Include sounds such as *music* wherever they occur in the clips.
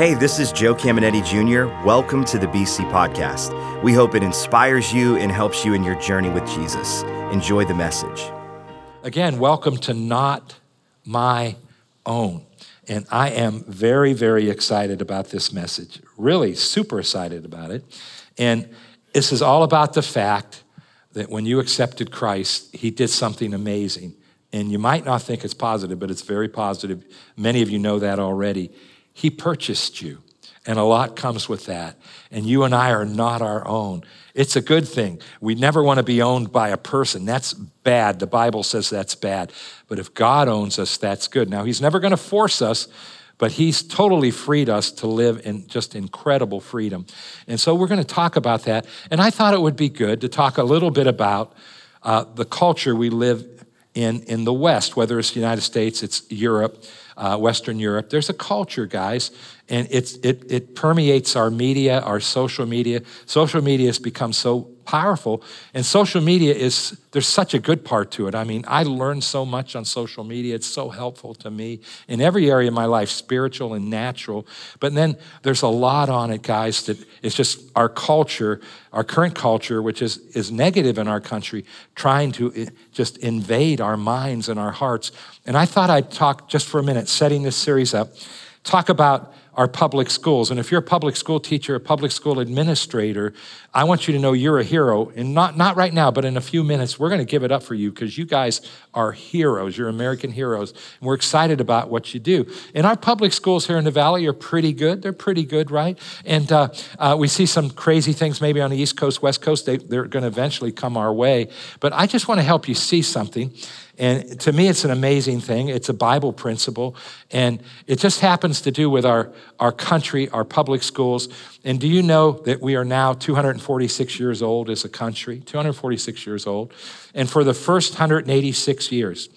Hey, this is Joe Caminiti Jr. Welcome to the BC Podcast. We hope it inspires you and helps you in your journey with Jesus. Enjoy the message. Again, welcome to Not My Own. And I am very, very excited about this message. Really, super excited about it. And this is all about the fact that when you accepted Christ, He did something amazing. And you might not think it's positive, but it's very positive. Many of you know that already. He purchased you, and a lot comes with that. And you and I are not our own. It's a good thing. We never want to be owned by a person. That's bad. The Bible says that's bad. But if God owns us, that's good. Now, He's never going to force us, but He's totally freed us to live in just incredible freedom. And so we're going to talk about that. And I thought it would be good to talk a little bit about uh, the culture we live in in the West, whether it's the United States, it's Europe uh, Western Europe. There's a culture, guys, and it's, it, it permeates our media, our social media. Social media has become so powerful, and social media is, there's such a good part to it. I mean, I learned so much on social media. It's so helpful to me in every area of my life, spiritual and natural. But then there's a lot on it, guys, that it's just our culture, our current culture, which is, is negative in our country, trying to eh, just invade our minds and our hearts. And I thought I'd talk just for a minute, setting this series up, talk about our public schools. And if you're a public school teacher, a public school administrator, I want you to know you're a hero. And not, not right now, but in a few minutes, we're going to give it up for you because you guys are heroes. You're American heroes. And we're excited about what you do. And our public schools here in the Valley are pretty good. They're pretty good, right? And uh, uh, we see some crazy things maybe on the East Coast, West Coast. They, they're going to eventually come our way. But I just want to help you see something. And to me, it's an amazing thing. It's a Bible principle. And it just happens to do with our, our country, our public schools. And do you know that we are now 246 years old as a country? 246 years old. And for the first 186 years,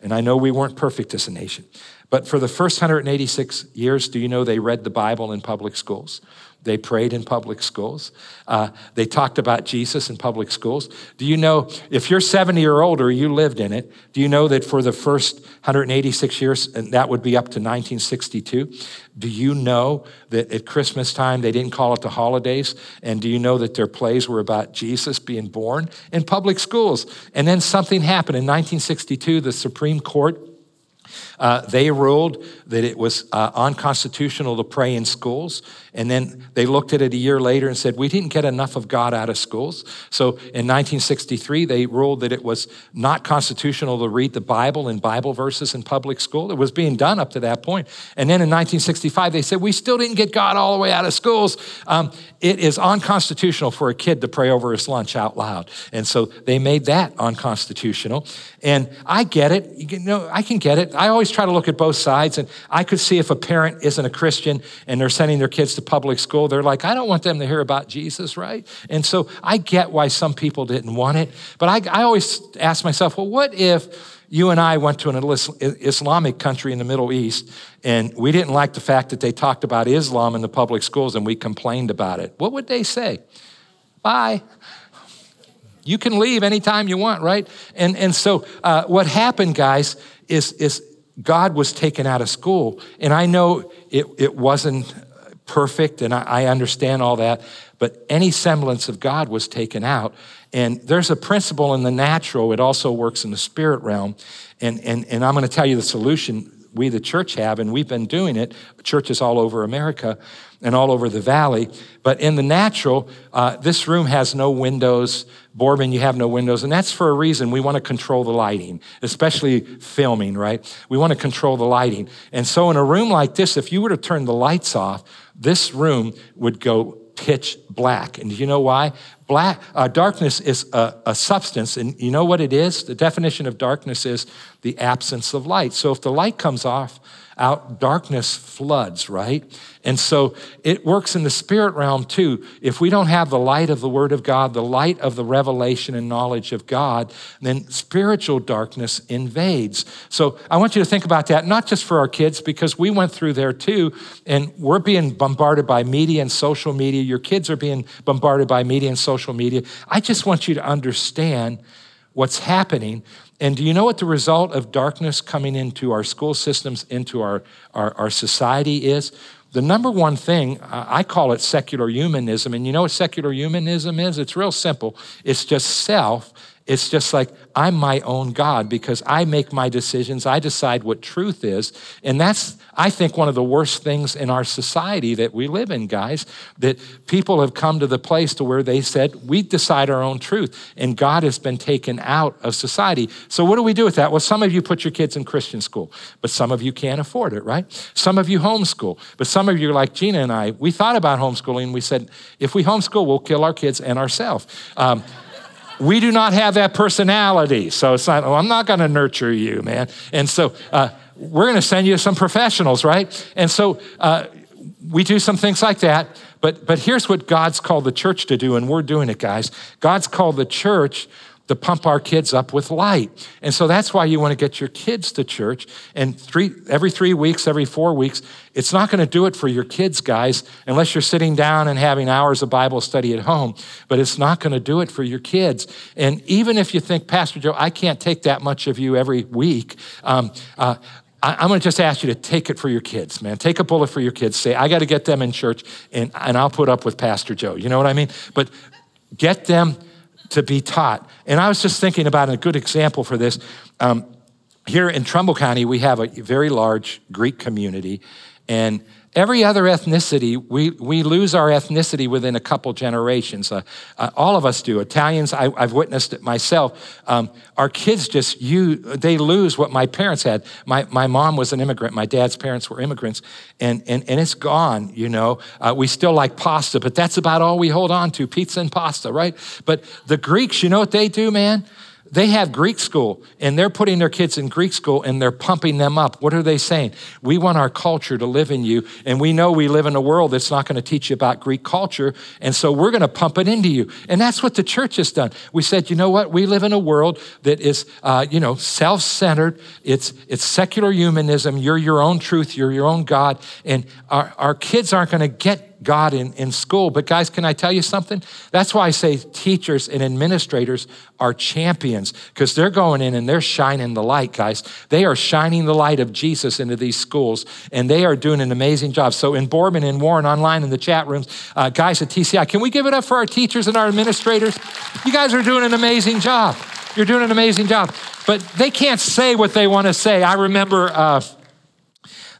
and I know we weren't perfect as a nation, but for the first 186 years, do you know they read the Bible in public schools? They prayed in public schools. Uh, they talked about Jesus in public schools. Do you know, if you're 70 or older, you lived in it, do you know that for the first 186 years, and that would be up to 1962, do you know that at Christmas time they didn't call it the holidays? And do you know that their plays were about Jesus being born in public schools? And then something happened. In 1962, the Supreme Court uh, they ruled that it was uh, unconstitutional to pray in schools. And then they looked at it a year later and said, We didn't get enough of God out of schools. So in 1963, they ruled that it was not constitutional to read the Bible in Bible verses in public school. It was being done up to that point. And then in 1965, they said, We still didn't get God all the way out of schools. Um, it is unconstitutional for a kid to pray over his lunch out loud. And so they made that unconstitutional. And I get it. You know, I can get it. I always try to look at both sides, and I could see if a parent isn't a Christian and they're sending their kids to public school, they're like, I don't want them to hear about Jesus, right? And so I get why some people didn't want it. But I, I always ask myself, well, what if you and I went to an Islamic country in the Middle East and we didn't like the fact that they talked about Islam in the public schools and we complained about it? What would they say? Bye. You can leave anytime you want, right? And, and so uh, what happened, guys, is, is God was taken out of school. And I know it, it wasn't perfect, and I, I understand all that, but any semblance of God was taken out. And there's a principle in the natural, it also works in the spirit realm. And, and, and I'm going to tell you the solution we, the church, have, and we've been doing it, churches all over America and all over the valley. But in the natural, uh, this room has no windows. Boardman, you have no windows. And that's for a reason. We want to control the lighting, especially filming, right? We want to control the lighting. And so in a room like this, if you were to turn the lights off, this room would go pitch black. And do you know why? Black, uh, darkness is a, a, substance, and you know what it is? The definition of darkness is the absence of light. So if the light comes off, out, darkness floods, right? And so it works in the spirit realm too. If we don't have the light of the Word of God, the light of the revelation and knowledge of God, then spiritual darkness invades. So I want you to think about that, not just for our kids, because we went through there too, and we're being bombarded by media and social media. Your kids are being bombarded by media and social media. I just want you to understand what's happening. And do you know what the result of darkness coming into our school systems, into our, our, our society is? the number one thing, I call it secular humanism. And you know what secular humanism is? It's real simple. It's just self it's just like I'm my own God because I make my decisions. I decide what truth is. And that's, I think, one of the worst things in our society that we live in, guys, that people have come to the place to where they said, we decide our own truth. And God has been taken out of society. So what do we do with that? Well, some of you put your kids in Christian school, but some of you can't afford it, right? Some of you homeschool, but some of you like Gina and I. We thought about homeschooling. We said, if we homeschool, we'll kill our kids and ourselves. Um, we do not have that personality. So it's not, oh, I'm not going to nurture you, man. And so uh, we're going to send you some professionals, right? And so uh, we do some things like that. But, but here's what God's called the church to do, and we're doing it, guys. God's called the church to pump our kids up with light. And so that's why you want to get your kids to church. And three, every three weeks, every four weeks, it's not going to do it for your kids, guys, unless you're sitting down and having hours of Bible study at home. But it's not going to do it for your kids. And even if you think, Pastor Joe, I can't take that much of you every week, um, uh, I'm going to just ask you to take it for your kids, man. Take a bullet for your kids. Say, I got to get them in church, and, and I'll put up with Pastor Joe. You know what I mean? But get them to be taught. And I was just thinking about a good example for this. Um, here in Trumbull County, we have a very large Greek community, and every other ethnicity, we, we lose our ethnicity within a couple generations. Uh, uh, all of us do. Italians, I, have witnessed it myself. Um, our kids just, you, they lose what my parents had. My, my mom was an immigrant. My dad's parents were immigrants, and, and, and it's gone, you know. Uh, we still like pasta, but that's about all we hold on to, pizza and pasta, right? But the Greeks, you know what they do, man? They have Greek school and they're putting their kids in Greek school and they're pumping them up. What are they saying? We want our culture to live in you. And we know we live in a world that's not going to teach you about Greek culture. And so we're going to pump it into you. And that's what the church has done. We said, you know what? We live in a world that is, uh, you know, self centered. It's, it's secular humanism. You're your own truth. You're your own God. And our, our kids aren't going to get God in, in school. But, guys, can I tell you something? That's why I say teachers and administrators are champions because they're going in and they're shining the light, guys. They are shining the light of Jesus into these schools and they are doing an amazing job. So, in Boardman and Warren online in the chat rooms, uh, guys at TCI, can we give it up for our teachers and our administrators? You guys are doing an amazing job. You're doing an amazing job. But they can't say what they want to say. I remember. Uh,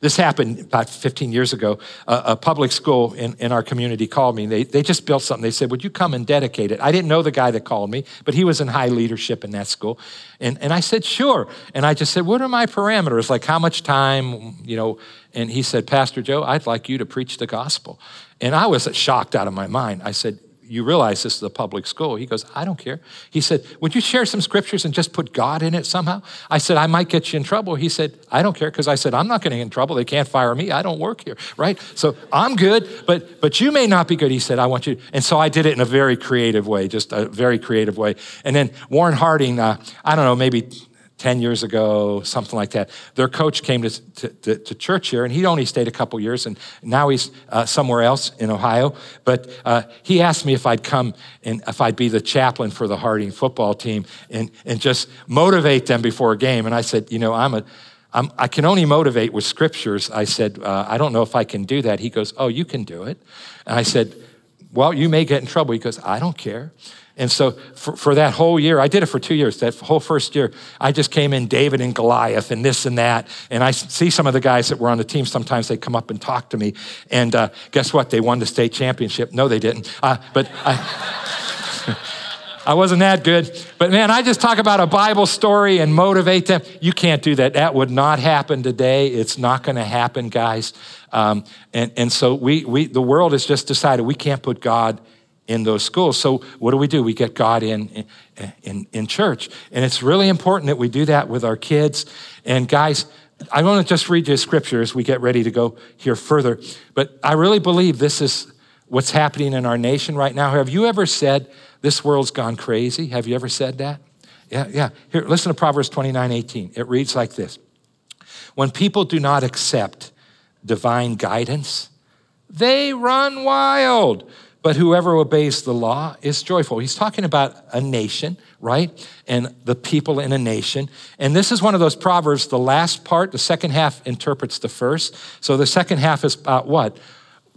this happened about 15 years ago. A, a public school in, in our community called me. They, they just built something. They said, Would you come and dedicate it? I didn't know the guy that called me, but he was in high leadership in that school. And, and I said, Sure. And I just said, What are my parameters? Like, how much time, you know? And he said, Pastor Joe, I'd like you to preach the gospel. And I was shocked out of my mind. I said, you realize this is a public school. He goes, I don't care. He said, Would you share some scriptures and just put God in it somehow? I said, I might get you in trouble. He said, I don't care because I said, I'm not going getting in trouble. They can't fire me. I don't work here, right? So I'm good, but but you may not be good. He said, I want you. And so I did it in a very creative way, just a very creative way. And then Warren Harding, uh, I don't know, maybe 10 years ago, something like that. Their coach came to, to, to church here, and he only stayed a couple years, and now he's uh, somewhere else in Ohio. But uh, he asked me if I'd come and if I'd be the chaplain for the Harding football team and, and just motivate them before a game. And I said, You know, I'm a I'm, i can only motivate with scriptures. I said, uh, I don't know if I can do that. He goes, Oh, you can do it. And I said, Well, you may get in trouble. He goes, I don't care. And so for, for, that whole year, I did it for two years. That whole first year, I just came in David and Goliath and this and that. And I see some of the guys that were on the team, sometimes they come up and talk to me. And uh, guess what? They won the state championship. No, they didn't. Uh, but I. *laughs* I wasn't that good. But man, I just talk about a Bible story and motivate them. You can't do that. That would not happen today. It's not going to happen, guys. Um, and, and so we, we, the world has just decided we can't put God in those schools. So what do we do? We get God in, in, in church. And it's really important that we do that with our kids. And guys, I want to just read you a scripture as we get ready to go here further. But I really believe this is what's happening in our nation right now. Have you ever said, this world's gone crazy? Have you ever said that? Yeah, yeah. Here, listen to Proverbs 29, 18. It reads like this. When people do not accept divine guidance, they run wild. But whoever obeys the law is joyful. He's talking about a nation, right? And the people in a nation. And this is one of those proverbs, the last part, the second half interprets the first. So the second half is about what?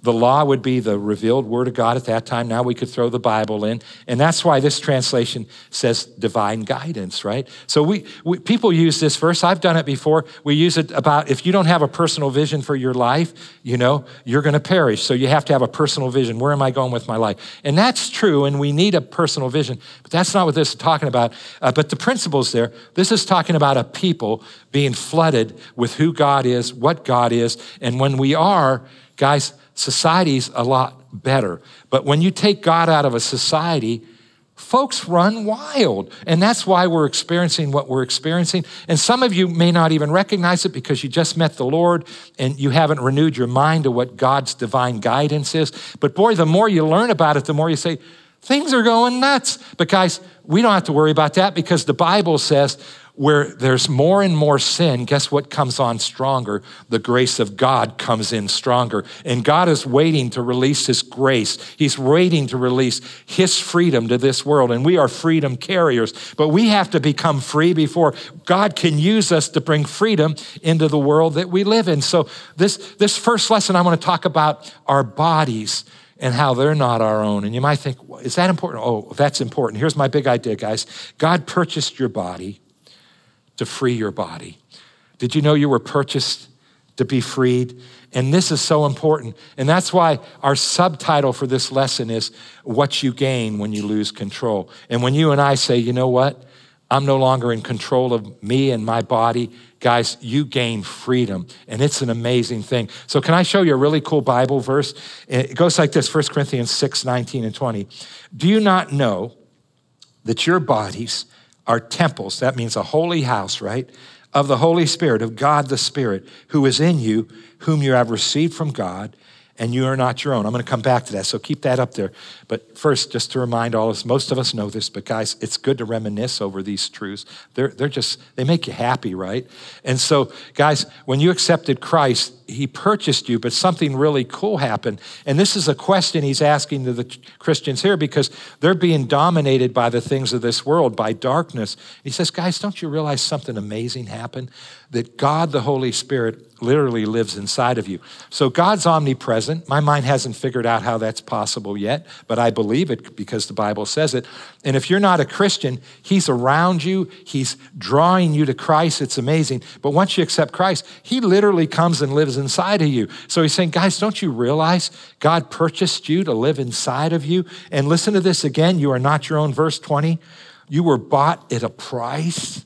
The law would be the revealed word of God at that time. Now we could throw the Bible in. And that's why this translation says divine guidance, right? So we, we, people use this verse. I've done it before. We use it about if you don't have a personal vision for your life, you know, you're going to perish. So you have to have a personal vision. Where am I going with my life? And that's true, and we need a personal vision. But that's not what this is talking about. Uh, but the principles there, this is talking about a people being flooded with who God is, what God is. And when we are, guys, society's a lot better. But when you take God out of a society, folks run wild. And that's why we're experiencing what we're experiencing. And some of you may not even recognize it because you just met the Lord and you haven't renewed your mind to what God's divine guidance is. But boy, the more you learn about it, the more you say, things are going nuts. But guys, we don't have to worry about that because the Bible says where there's more and more sin, guess what comes on stronger? The grace of God comes in stronger. And God is waiting to release His grace. He's waiting to release His freedom to this world. And we are freedom carriers. But we have to become free before God can use us to bring freedom into the world that we live in. So, this, this first lesson, I want to talk about our bodies and how they're not our own. And you might think, is that important? Oh, that's important. Here's my big idea, guys God purchased your body to free your body. Did you know you were purchased to be freed? And this is so important. And that's why our subtitle for this lesson is What You Gain When You Lose Control. And when you and I say, you know what? I'm no longer in control of me and my body. Guys, you gain freedom, and it's an amazing thing. So, can I show you a really cool Bible verse? It goes like this 1 Corinthians 6 19 and 20. Do you not know that your bodies are temples. That means a holy house, right? Of the Holy Spirit, of God the Spirit, who is in you, whom you have received from God, and you are not your own. I'm going to come back to that, so keep that up there. But first, just to remind all of us, most of us know this, but guys, it's good to reminisce over these truths. They're, they're just, they make you happy, right? And so, guys, when you accepted Christ, he purchased you, but something really cool happened. And this is a question he's asking to the Christians here because they're being dominated by the things of this world, by darkness. He says, Guys, don't you realize something amazing happened? That God, the Holy Spirit, literally lives inside of you. So God's omnipresent. My mind hasn't figured out how that's possible yet, but I believe it because the Bible says it. And if you're not a Christian, He's around you, He's drawing you to Christ. It's amazing. But once you accept Christ, He literally comes and lives inside of you. So he's saying, guys, don't you realize God purchased you to live inside of you? And listen to this again. You are not your own. Verse 20. You were bought at a price.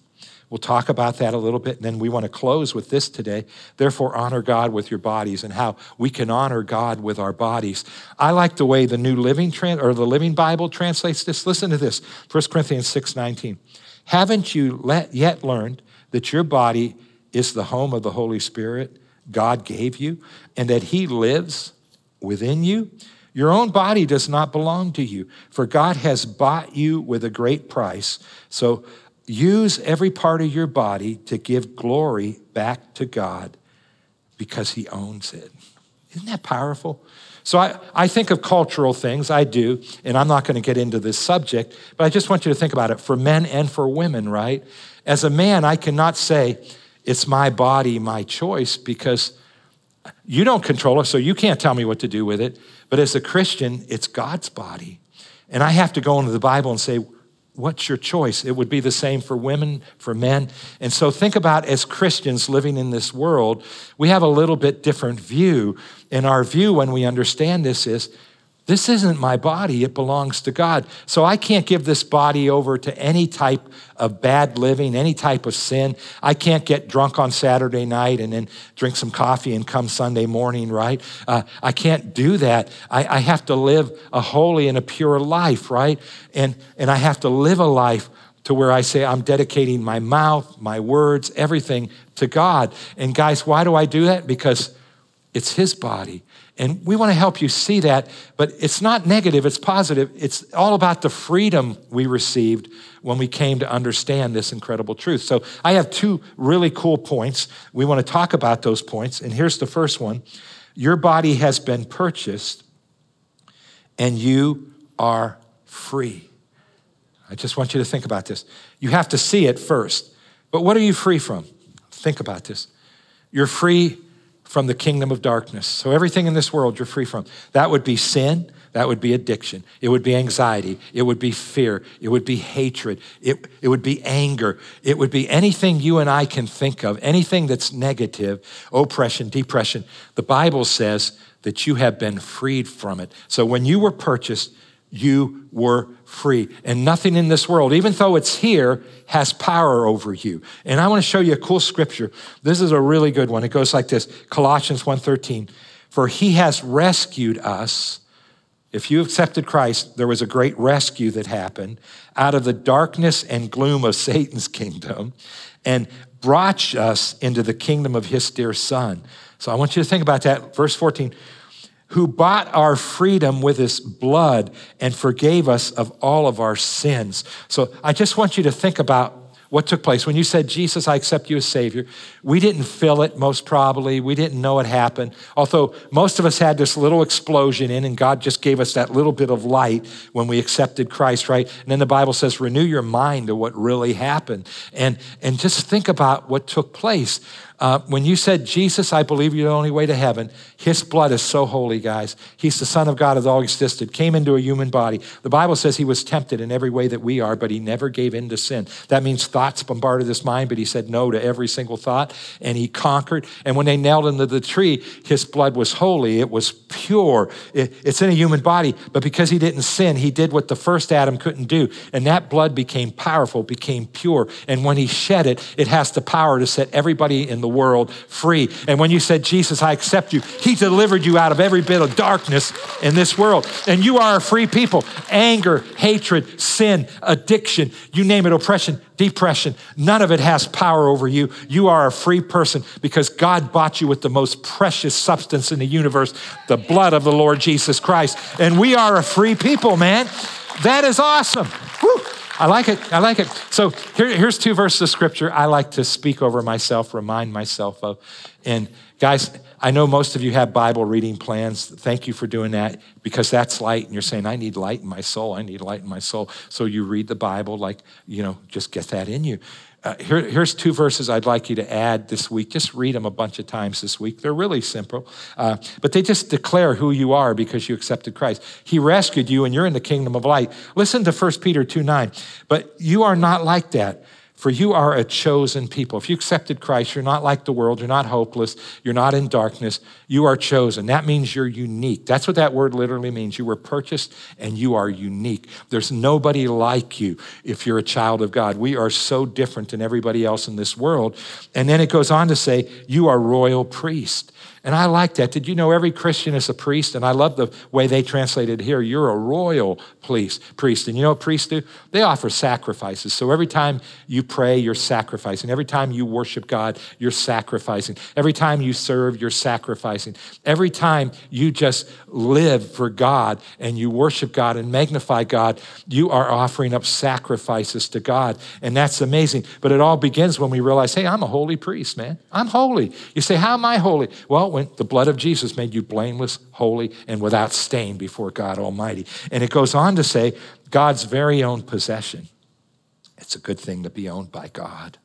We'll talk about that a little bit. And then we want to close with this today. Therefore, honor God with your bodies and how we can honor God with our bodies. I like the way the New Living or the Living Bible translates this. Listen to this 1 Corinthians 6 19. Haven't you let, yet learned that your body is the home of the Holy Spirit God gave you and that He lives within you? Your own body does not belong to you, for God has bought you with a great price. So use every part of your body to give glory back to God because He owns it. Isn't that powerful? So I, I think of cultural things, I do, and I'm not going to get into this subject, but I just want you to think about it for men and for women, right? As a man, I cannot say, it's my body, my choice, because you don't control it, so you can't tell me what to do with it. But as a Christian, it's God's body. And I have to go into the Bible and say, What's your choice? It would be the same for women, for men. And so think about as Christians living in this world, we have a little bit different view. And our view when we understand this is this isn't my body, it belongs to God. So I can't give this body over to any type of bad living, any type of sin. I can't get drunk on Saturday night and then drink some coffee and come Sunday morning, right? Uh, I can't do that. I, I have to live a holy and a pure life, right? And, and I have to live a life to where I say I'm dedicating my mouth, my words, everything to God. And guys, why do I do that? Because it's His body. And we want to help you see that, but it's not negative, it's positive. It's all about the freedom we received when we came to understand this incredible truth. So I have two really cool points. We want to talk about those points. And here's the first one Your body has been purchased and you are free. I just want you to think about this. You have to see it first. But what are you free from? Think about this. You're free from the kingdom of darkness. So everything in this world you're free from. That would be sin. That would be addiction. It would be anxiety. It would be fear. It would be hatred. It, it would be anger. It would be anything you and I can think of, anything that's negative, oppression, depression. The Bible says that you have been freed from it. So when you were purchased, you were free. And nothing in this world, even though it's here, has power over you. And I want to show you a cool scripture. This is a really good one. It goes like this Colossians 1:13. For he has rescued us. If you accepted Christ, there was a great rescue that happened out of the darkness and gloom of Satan's kingdom and brought us into the kingdom of his dear son. So I want you to think about that. Verse 14 who bought our freedom with his blood and forgave us of all of our sins. So I just want you to think about what took place. When you said, Jesus, I accept you as Savior, we didn't feel it most probably. We didn't know it happened. Although most of us had this little explosion in, and God just gave us that little bit of light when we accepted Christ, right? And then the Bible says, renew your mind to what really happened. And, and just think about what took place. Uh, when you said, Jesus, I believe you're the only way to heaven, his blood is so holy, guys. He's the Son of God as all existed, came into a human body. The Bible says he was tempted in every way that we are, but he never gave in to sin. That means thoughts bombarded his mind, but he said no to every single thought, and he conquered. And when they nailed him to the tree, his blood was holy, it was pure. It, it's in a human body, but because he didn't sin, he did what the first Adam couldn't do. And that blood became powerful, became pure. And when he shed it, it has the power to set everybody in the world free. And when you said, Jesus, I accept you, He delivered you out of every bit of darkness in this world. And you are a free people. Anger, hatred, sin, addiction, you name it, oppression, depression, none of it has power over you. You are a free person because God bought you with the most precious substance in the universe, the blood of the Lord Jesus Christ. And we are a free people, man. That is awesome. Woo. I like it. I like it. So here, here's two verses of scripture I like to speak over myself, remind myself of. And guys, I know most of you have Bible reading plans. Thank you for doing that because that's light. And you're saying, I need light in my soul. I need light in my soul. So you read the Bible, like, you know, just get that in you. Uh, here, here's two verses I'd like you to add this week. Just read them a bunch of times this week. They're really simple, uh, but they just declare who you are because you accepted Christ. He rescued you, and you're in the kingdom of light. Listen to 1 Peter 2 9. But you are not like that. For you are a chosen people. If you accepted Christ, you're not like the world. You're not hopeless. You're not in darkness. You are chosen. That means you're unique. That's what that word literally means. You were purchased and you are unique. There's nobody like you if you're a child of God. We are so different than everybody else in this world. And then it goes on to say, You are royal priest. And I like that. Did you know every Christian is a priest? And I love the way they translated here. You're a royal priest. Priest. And you know what priests do? They offer sacrifices. So every time you pray, you're sacrificing. Every time you worship God, you're sacrificing. Every time you serve, you're sacrificing. Every time you just live for God and you worship God and magnify God, you are offering up sacrifices to God. And that's amazing. But it all begins when we realize, hey, I'm a holy priest, man. I'm holy. You say, how am I holy? Well, when the blood of Jesus made you blameless, holy, and without stain before God Almighty. And it goes on to say, God's very own possession. It's a good thing to be owned by God.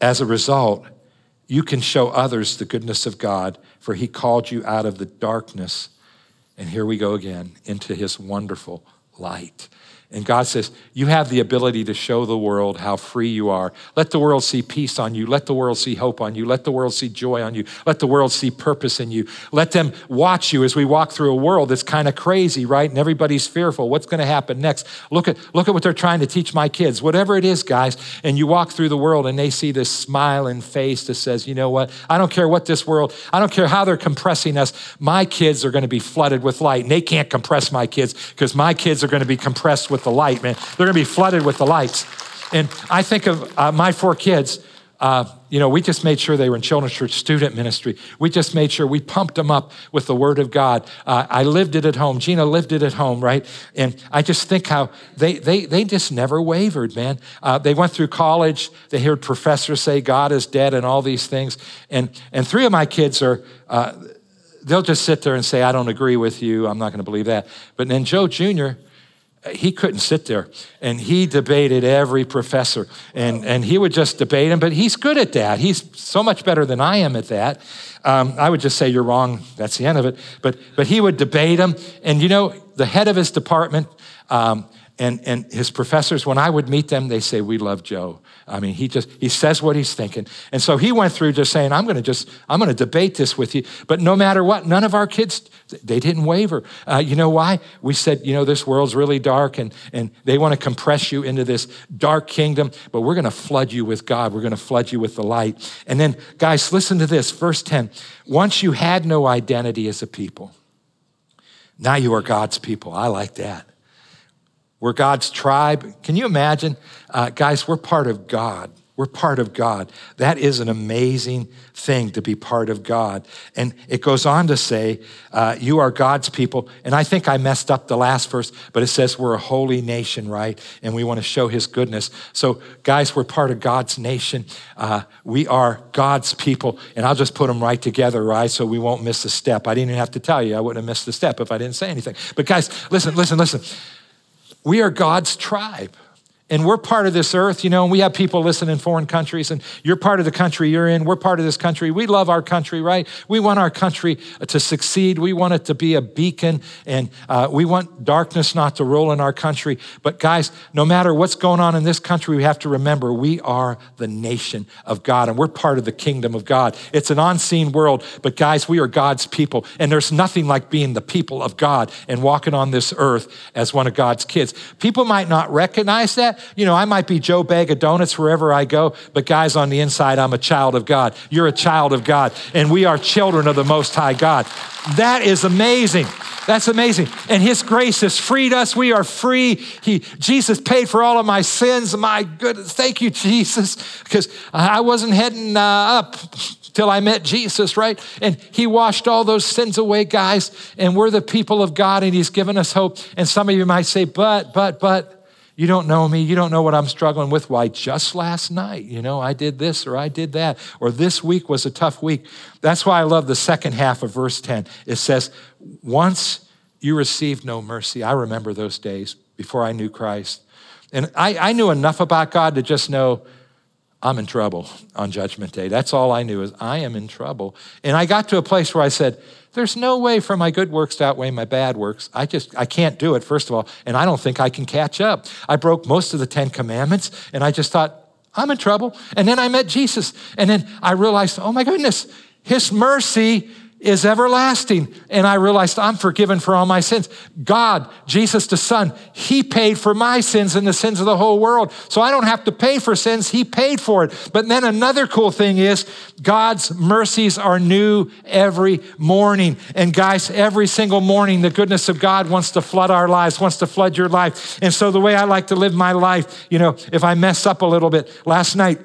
As a result, you can show others the goodness of God, for He called you out of the darkness, and here we go again, into His wonderful light. And God says, You have the ability to show the world how free you are. Let the world see peace on you. Let the world see hope on you. Let the world see joy on you. Let the world see purpose in you. Let them watch you as we walk through a world that's kind of crazy, right? And everybody's fearful. What's going to happen next? Look at, look at what they're trying to teach my kids. Whatever it is, guys, and you walk through the world and they see this smiling face that says, You know what? I don't care what this world, I don't care how they're compressing us. My kids are going to be flooded with light. And they can't compress my kids because my kids are going to be compressed with the light, man. They're going to be flooded with the lights. And I think of uh, my four kids. Uh, you know, we just made sure they were in children's church student ministry. We just made sure we pumped them up with the word of God. Uh, I lived it at home. Gina lived it at home, right? And I just think how they they they just never wavered, man. Uh, they went through college. They heard professors say God is dead and all these things. And and three of my kids are uh, they'll just sit there and say, I don't agree with you. I'm not going to believe that. But then Joe Jr., he couldn't sit there and he debated every professor and, and he would just debate him but he's good at that. He's so much better than i am at that. Um, i would just say you're wrong. That's the end of it. But, but he would debate him and you know the head of his department um, and, and his professors, when I would meet them, they say, We love Joe. I mean, he just, he says what he's thinking. And so he went through just saying, I'm going to just, I'm going to debate this with you. But no matter what, none of our kids, they didn't waver. Uh, you know why? We said, you know, this world's really dark and, and they want to compress you into this dark kingdom, but we're going to flood you with God. We're going to flood you with the light. And then, guys, listen to this. Verse 10 Once you had no identity as a people, now you are God's people. I like that. We're God's tribe. Can you imagine? Uh, guys, we're part of God. We're part of God. That is an amazing thing to be part of God. And it goes on to say, uh, You are God's people. And I think I messed up the last verse, but it says we're a holy nation, right? And we want to show his goodness. So, guys, we're part of God's nation. Uh, we are God's people. And I'll just put them right together, right? So we won't miss a step. I didn't even have to tell you, I wouldn't have missed a step if I didn't say anything. But, guys, listen, listen, listen. We are God's tribe. And we're part of this earth, you know, and we have people listen in foreign countries, and you're part of the country you're in. We're part of this country. We love our country, right? We want our country to succeed. We want it to be a beacon, and uh, we want darkness not to rule in our country. But, guys, no matter what's going on in this country, we have to remember we are the nation of God, and we're part of the kingdom of God. It's an unseen world, but, guys, we are God's people, and there's nothing like being the people of God and walking on this earth as one of God's kids. People might not recognize that. You know, I might be Joe Bag of Donuts wherever I go, but guys, on the inside, I'm a child of God. You're a child of God, and we are children of the Most High God. That is amazing. That's amazing. And His grace has freed us. We are free. He, Jesus paid for all of my sins. My goodness. Thank you, Jesus. Because I wasn't heading uh, up till I met Jesus, right? And He washed all those sins away, guys. And we're the people of God, and He's given us hope. And some of you might say, but, but, but, you don't know me. You don't know what I'm struggling with. Why, just last night, you know, I did this or I did that, or this week was a tough week. That's why I love the second half of verse 10. It says, Once you received no mercy. I remember those days before I knew Christ. And I, I knew enough about God to just know I'm in trouble on Judgment Day. That's all I knew is I am in trouble. And I got to a place where I said, there's no way for my good works to outweigh my bad works. I just, I can't do it, first of all, and I don't think I can catch up. I broke most of the Ten Commandments, and I just thought, I'm in trouble. And then I met Jesus, and then I realized, oh my goodness, His mercy is everlasting. And I realized I'm forgiven for all my sins. God, Jesus the Son, He paid for my sins and the sins of the whole world. So I don't have to pay for sins. He paid for it. But then another cool thing is God's mercies are new every morning. And guys, every single morning, the goodness of God wants to flood our lives, wants to flood your life. And so the way I like to live my life, you know, if I mess up a little bit, last night,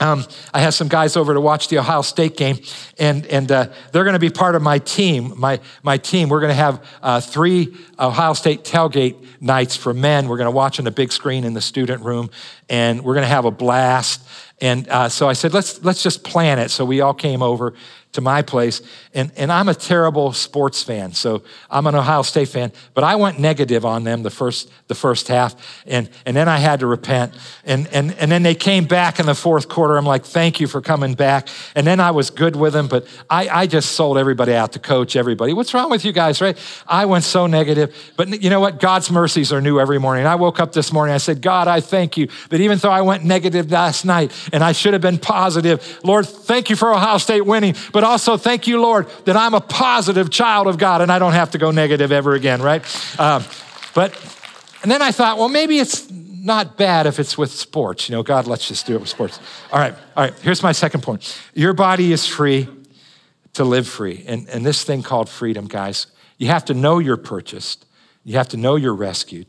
um, I had some guys over to watch the Ohio State game, and, and uh, they're going to be part of my team. My, my team, we're going to have uh, three Ohio State tailgate nights for men. We're going to watch on the big screen in the student room, and we're going to have a blast. And uh, so I said, let's, let's just plan it. So we all came over to my place. And, and I'm a terrible sports fan, so I'm an Ohio State fan, but I went negative on them the first, the first half, and, and then I had to repent. And, and, and then they came back in the fourth quarter. I'm like, thank you for coming back. And then I was good with them, but I, I just sold everybody out to coach everybody. What's wrong with you guys, right? I went so negative. But you know what? God's mercies are new every morning. I woke up this morning, I said, God, I thank you that even though I went negative last night and I should have been positive, Lord, thank you for Ohio State winning, but but also thank you, Lord, that I'm a positive child of God and I don't have to go negative ever again, right? Um, but, and then I thought, well, maybe it's not bad if it's with sports. You know, God, let's just do it with sports. All right, all right, here's my second point. Your body is free to live free. And, and this thing called freedom, guys, you have to know you're purchased, you have to know you're rescued,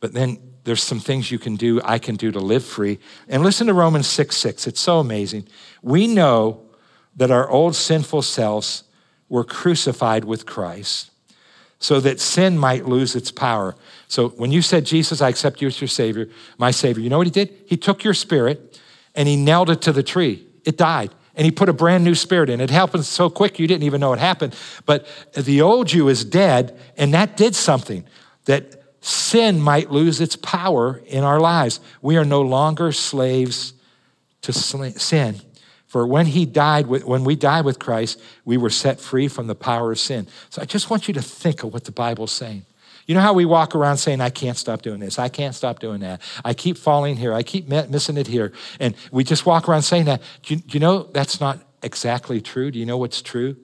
but then there's some things you can do, I can do to live free. And listen to Romans 6 6. It's so amazing. We know that our old sinful selves were crucified with Christ so that sin might lose its power. So when you said, Jesus, I accept you as your Savior, my Savior, you know what He did? He took your spirit and He nailed it to the tree. It died. and he put a brand new spirit in. It happened so quick you didn't even know it happened. But the old you is dead, and that did something that sin might lose its power in our lives. We are no longer slaves to sin. For when he died, when we died with Christ, we were set free from the power of sin. So I just want you to think of what the Bible's saying. You know how we walk around saying, I can't stop doing this, I can't stop doing that, I keep falling here, I keep missing it here. And we just walk around saying that. Do you, do you know that's not exactly true? Do you know what's true?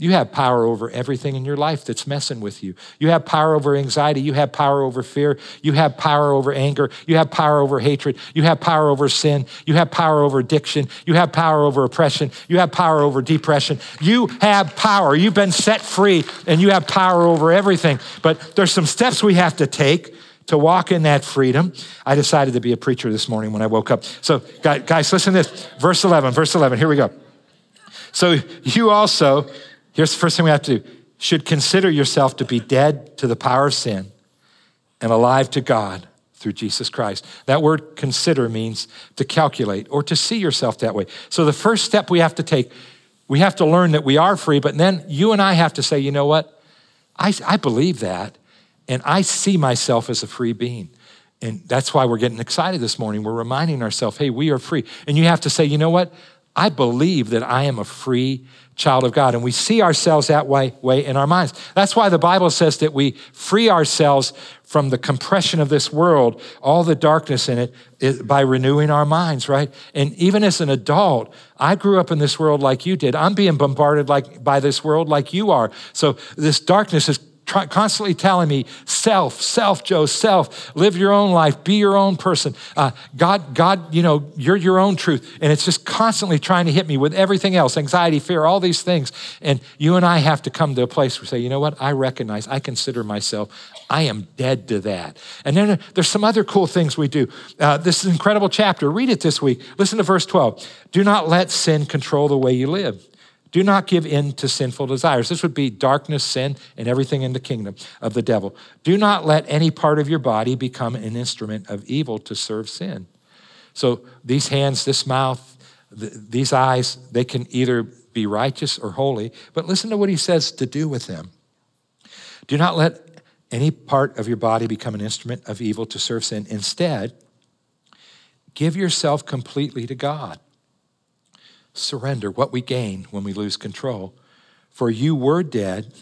You have power over everything in your life that's messing with you. You have power over anxiety. You have power over fear. You have power over anger. You have power over hatred. You have power over sin. You have power over addiction. You have power over oppression. You have power over depression. You have power. You've been set free and you have power over everything. But there's some steps we have to take to walk in that freedom. I decided to be a preacher this morning when I woke up. So, guys, listen to this. Verse 11, verse 11. Here we go. So, you also Here's the first thing we have to do should consider yourself to be dead to the power of sin and alive to God through Jesus Christ. That word consider means to calculate or to see yourself that way. So the first step we have to take, we have to learn that we are free, but then you and I have to say, you know what? I, I believe that, and I see myself as a free being. And that's why we're getting excited this morning. We're reminding ourselves, hey, we are free. And you have to say, you know what? I believe that I am a free child of God. And we see ourselves that way, way in our minds. That's why the Bible says that we free ourselves from the compression of this world, all the darkness in it, by renewing our minds, right? And even as an adult, I grew up in this world like you did. I'm being bombarded like by this world like you are. So this darkness is constantly telling me, self, self, Joe, self, live your own life, be your own person. Uh, God, God, you know, you're your own truth. And it's just constantly trying to hit me with everything else anxiety, fear, all these things. And you and I have to come to a place where we say, you know what? I recognize, I consider myself, I am dead to that. And then there's some other cool things we do. Uh, this is an incredible chapter. Read it this week. Listen to verse 12. Do not let sin control the way you live. Do not give in to sinful desires. This would be darkness, sin, and everything in the kingdom of the devil. Do not let any part of your body become an instrument of evil to serve sin. So these hands, this mouth, these eyes, they can either be righteous or holy, but listen to what he says to do with them. Do not let any part of your body become an instrument of evil to serve sin. Instead, give yourself completely to God surrender, what we gain when we lose control. For you were dead,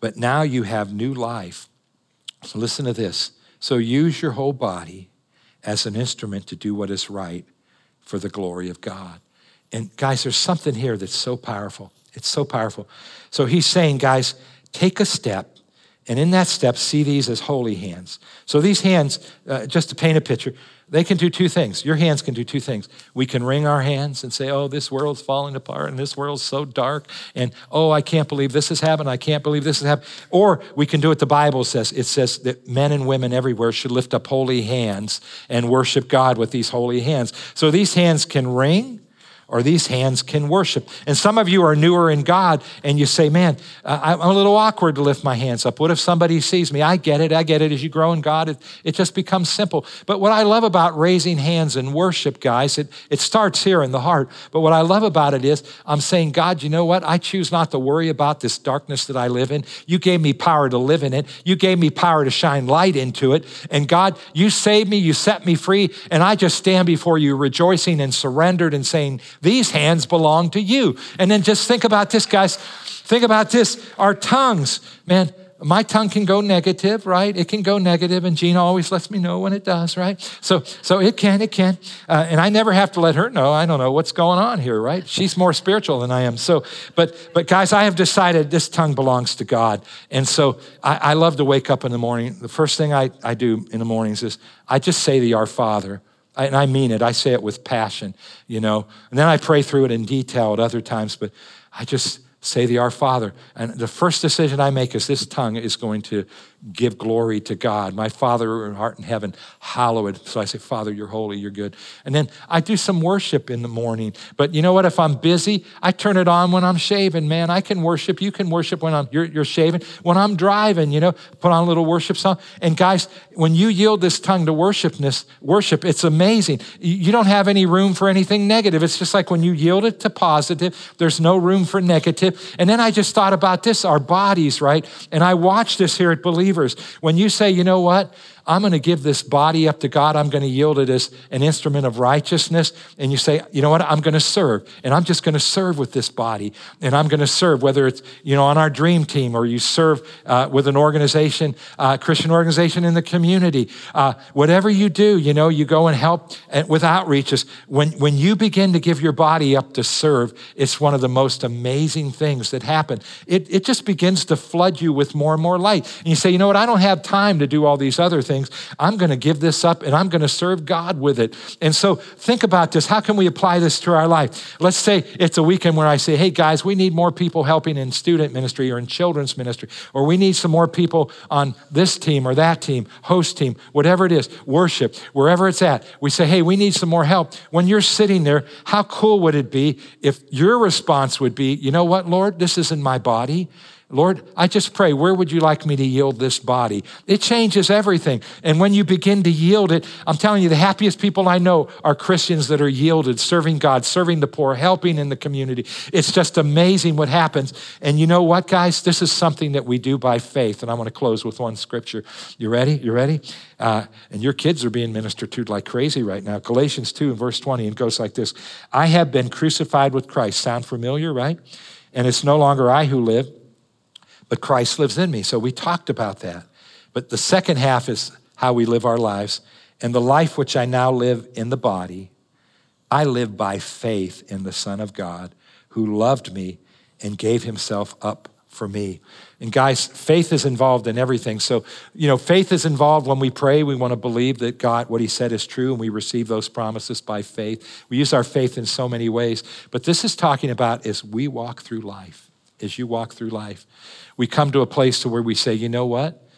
but now you have new life. So listen to this. So use your whole body as an instrument to do what is right for the glory of God. And guys, there's something here that's so powerful. It's so powerful. So he's saying, guys, take a step, and in that step, see these as holy hands. So these hands, uh, just to paint a picture, they can do two things. Your hands can do two things. We can wring our hands and say, Oh, this world's falling apart and this world's so dark. And oh, I can't believe this has happened. I can't believe this has happened. Or we can do what the Bible says. It says that men and women everywhere should lift up holy hands and worship God with these holy hands. So these hands can wring or these hands can worship. And some of you are newer in God and you say, man, I'm a little awkward to lift my hands up. What if somebody sees me? I get it. I get it. As you grow in God, it, it just becomes simple. But what I love about raising hands in worship, guys, it, it starts here in the heart. But what I love about it is I'm saying, God, you know what? I choose not to worry about this darkness that I live in. You gave me power to live in it. You gave me power to shine light into it. And God, you saved me. You set me free. And I just stand before you rejoicing and surrendered and saying, these hands belong to you. And then just think about this, guys. Think about this. Our tongues, man, my tongue can go negative, right? It can go negative, and Gina always lets me know when it does, right? So, so it can, it can, uh, and I never have to let her know. I don't know what's going on here, right? She's more spiritual than I am. So, but, but guys, I have decided this tongue belongs to God, and so I, I love to wake up in the morning. The first thing I, I do in the mornings is I just say the Our Father and I mean it. I say it with passion, you know. And then I pray through it in detail at other times, but I just say the Our Father. And the first decision I make is this tongue is going to give glory to God. My Father in heart in heaven, hallowed. So I say, Father, you're holy, you're good. And then I do some worship in the morning. But you know what? If I'm busy, I turn it on when I'm shaving, man. I can worship. You can worship when I'm you're, you're shaving. When I'm driving, you know, put on a little worship song. And guys, when you yield this tongue to worshipness, worship, it's amazing. You don't have any room for anything negative. It's just like when you yield it to positive, there's no room for negative. And then I just thought about this, our bodies, right? And I watched this here at Believe believers. When you say, you know what, I'm going to give this body up to God. I'm going to yield it as an instrument of righteousness. And you say, you know what? I'm going to serve. And I'm just going to serve with this body. And I'm going to serve, whether it's, you know, on our dream team or you serve uh, with an organization, uh, Christian organization in the community. Uh, whatever you do, you know, you go and help with outreaches. When, when you begin to give your body up to serve, it's one of the most amazing things that happen. It, it just begins to flood you with more and more light. And you say, you know what? I don't have time to do all these other things things. I'm going to give this up and I'm going to serve God with it. And so think about this. How can we apply this to our life? Let's say it's a weekend where I say, hey, guys, we need more people helping in student ministry or in children's ministry, or we need some more people on this team or that team, host team, whatever it is, worship, wherever it's at. We say, hey, we need some more help. When you're sitting there, how cool would it be if your response would be, you know what, Lord, this isn't my body. Lord, I just pray, where would you like me to yield this body? It changes everything. And when you begin to yield it, I'm telling you, the happiest people I know are Christians that are yielded, serving God, serving the poor, helping in the community. It's just amazing what happens. And you know what, guys? This is something that we do by faith. And I want to close with one scripture. You ready? You ready? Uh, and your kids are being ministered to like crazy right now. Galatians 2 and verse 20, and goes like this I have been crucified with Christ. Sound familiar, right? And it's no longer I who live but Christ lives in me. So we talked about that. But the second half is how we live our lives. And the life which I now live in the body, I live by faith in the Son of God who loved me and gave himself up for me. And guys, faith is involved in everything. So, you know, faith is involved when we pray. We want to believe that God, what He said is true, and we receive those promises by faith. We use our faith in so many ways. But this is talking about as we walk through life, as you walk through life we come to a place to where we say, you know what?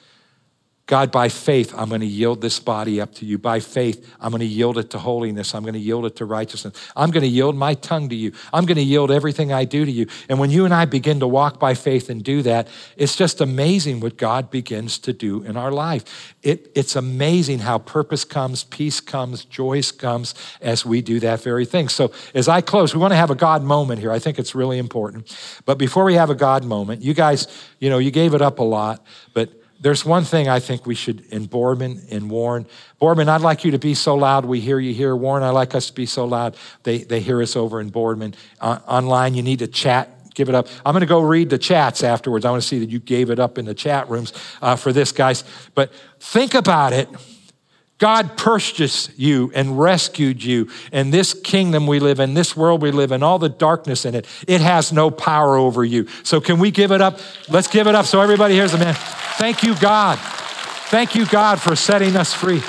God, by faith, I'm going to yield this body up to you. By faith, I'm going to yield it to holiness. I'm going to yield it to righteousness. I'm going to yield my tongue to you. I'm going to yield everything I do to you. And when you and I begin to walk by faith and do that, it's just amazing what God begins to do in our life. It, it's amazing how purpose comes, peace comes, joy comes as we do that very thing. So, as I close, we want to have a God moment here. I think it's really important. But before we have a God moment, you guys, you know, you gave it up a lot, but there's one thing I think we should, in Boardman and Warren. Boardman, I'd like you to be so loud we hear you here. Warren, I'd like us to be so loud they, they hear us over in Boardman. Uh, online, you need to chat, give it up. I'm going to go read the chats afterwards. I want to see that you gave it up in the chat rooms uh, for this, guys. But think about it. God purchased you and rescued you. And this kingdom we live in, this world we live in, all the darkness in it, it has no power over you. So can we give it up? Let's give it up so everybody hears it, man. Thank you, God. Thank you, God, for setting us free.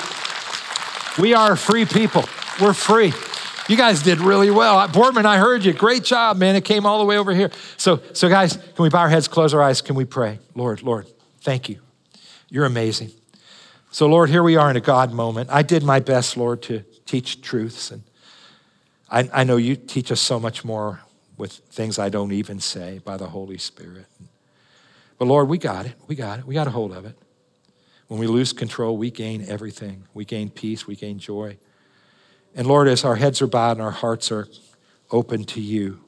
We are free people. We're free. You guys did really well. Boardman, I heard you. Great job, man. It came all the way over here. So, so guys, can we bow our heads, close our eyes? Can we pray? Lord, Lord, thank you. You're amazing. So, Lord, here we are in a God moment. I did my best, Lord, to teach truths. And I, I know you teach us so much more with things I don't even say by the Holy Spirit. But Lord, we got it. We got it. We got a hold of it. When we lose control, we gain everything. We gain peace. We gain joy. And Lord, as our heads are bowed and our hearts are open to you,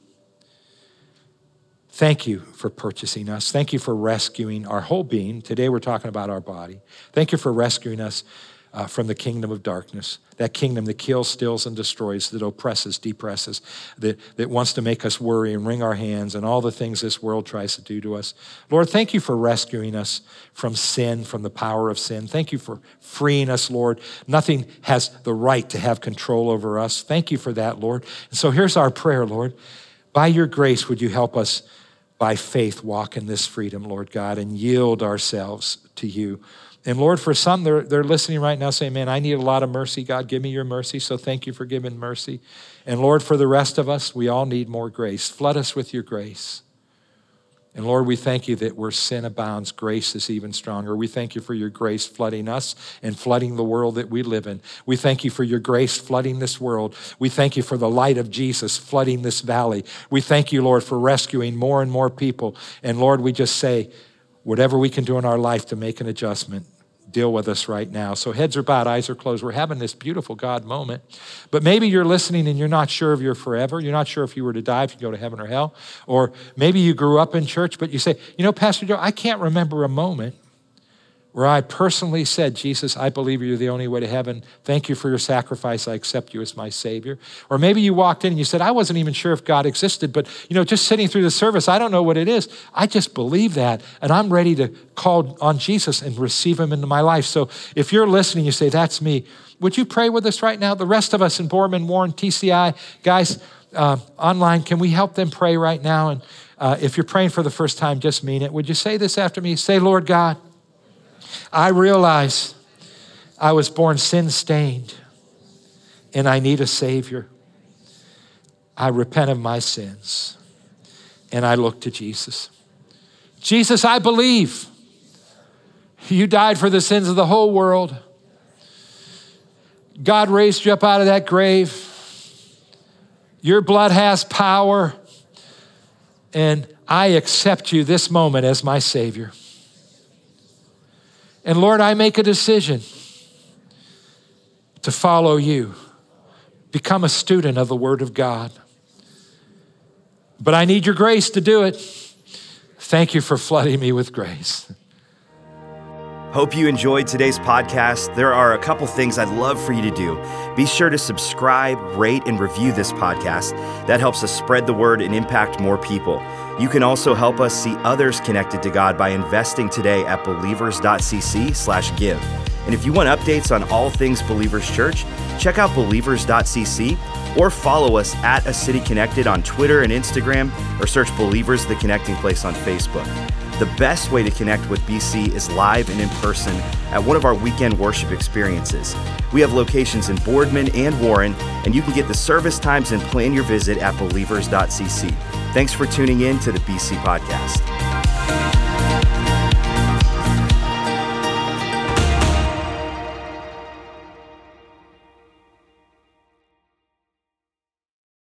Thank you for purchasing us. Thank you for rescuing our whole being. Today we're talking about our body. Thank you for rescuing us uh, from the kingdom of darkness, that kingdom that kills, steals, and destroys, that oppresses, depresses, that, that wants to make us worry and wring our hands and all the things this world tries to do to us. Lord, thank you for rescuing us from sin, from the power of sin. Thank you for freeing us, Lord. Nothing has the right to have control over us. Thank you for that, Lord. And so here's our prayer, Lord. By your grace, would you help us? By faith walk in this freedom, Lord God, and yield ourselves to you. And Lord, for some, they're, they're listening right now saying, Man, I need a lot of mercy. God, give me your mercy. So thank you for giving mercy. And Lord, for the rest of us, we all need more grace. Flood us with your grace. And Lord, we thank you that where sin abounds, grace is even stronger. We thank you for your grace flooding us and flooding the world that we live in. We thank you for your grace flooding this world. We thank you for the light of Jesus flooding this valley. We thank you, Lord, for rescuing more and more people. And Lord, we just say, whatever we can do in our life to make an adjustment, deal with us right now. So heads are bowed, eyes are closed. We're having this beautiful God moment. But maybe you're listening and you're not sure of you're forever. You're not sure if you were to die, if you go to heaven or hell. Or maybe you grew up in church, but you say, you know, Pastor Joe, I can't remember a moment where I personally said, Jesus, I believe you're the only way to heaven. Thank you for your sacrifice. I accept you as my Savior. Or maybe you walked in and you said, I wasn't even sure if God existed, but you know, just sitting through the service, I don't know what it is. I just believe that, and I'm ready to call on Jesus and receive him into my life. So if you're listening, you say, That's me. Would you pray with us right now? The rest of us in Boardman, Warren, TCI, guys, uh, online, can we help them pray right now? And uh, if you're praying for the first time, just mean it. Would you say this after me? Say, Lord God, I realize I was born sin stained and I need a Savior. I repent of my sins and I look to Jesus. Jesus, I believe you died for the sins of the whole world. God raised you up out of that grave. Your blood has power, and I accept you this moment as my Savior. And Lord, I make a decision to follow you, become a student of the Word of God. But I need your grace to do it. Thank you for flooding me with grace. Hope you enjoyed today's podcast. There are a couple things I'd love for you to do. Be sure to subscribe, rate, and review this podcast. That helps us spread the word and impact more people. You can also help us see others connected to God by investing today at believers.cc/give. And if you want updates on all things Believers Church, check out believers.cc or follow us at A City Connected on Twitter and Instagram or search Believers the Connecting Place on Facebook. The best way to connect with BC is live and in person at one of our weekend worship experiences. We have locations in Boardman and Warren, and you can get the service times and plan your visit at believers.cc. Thanks for tuning in to the BC Podcast.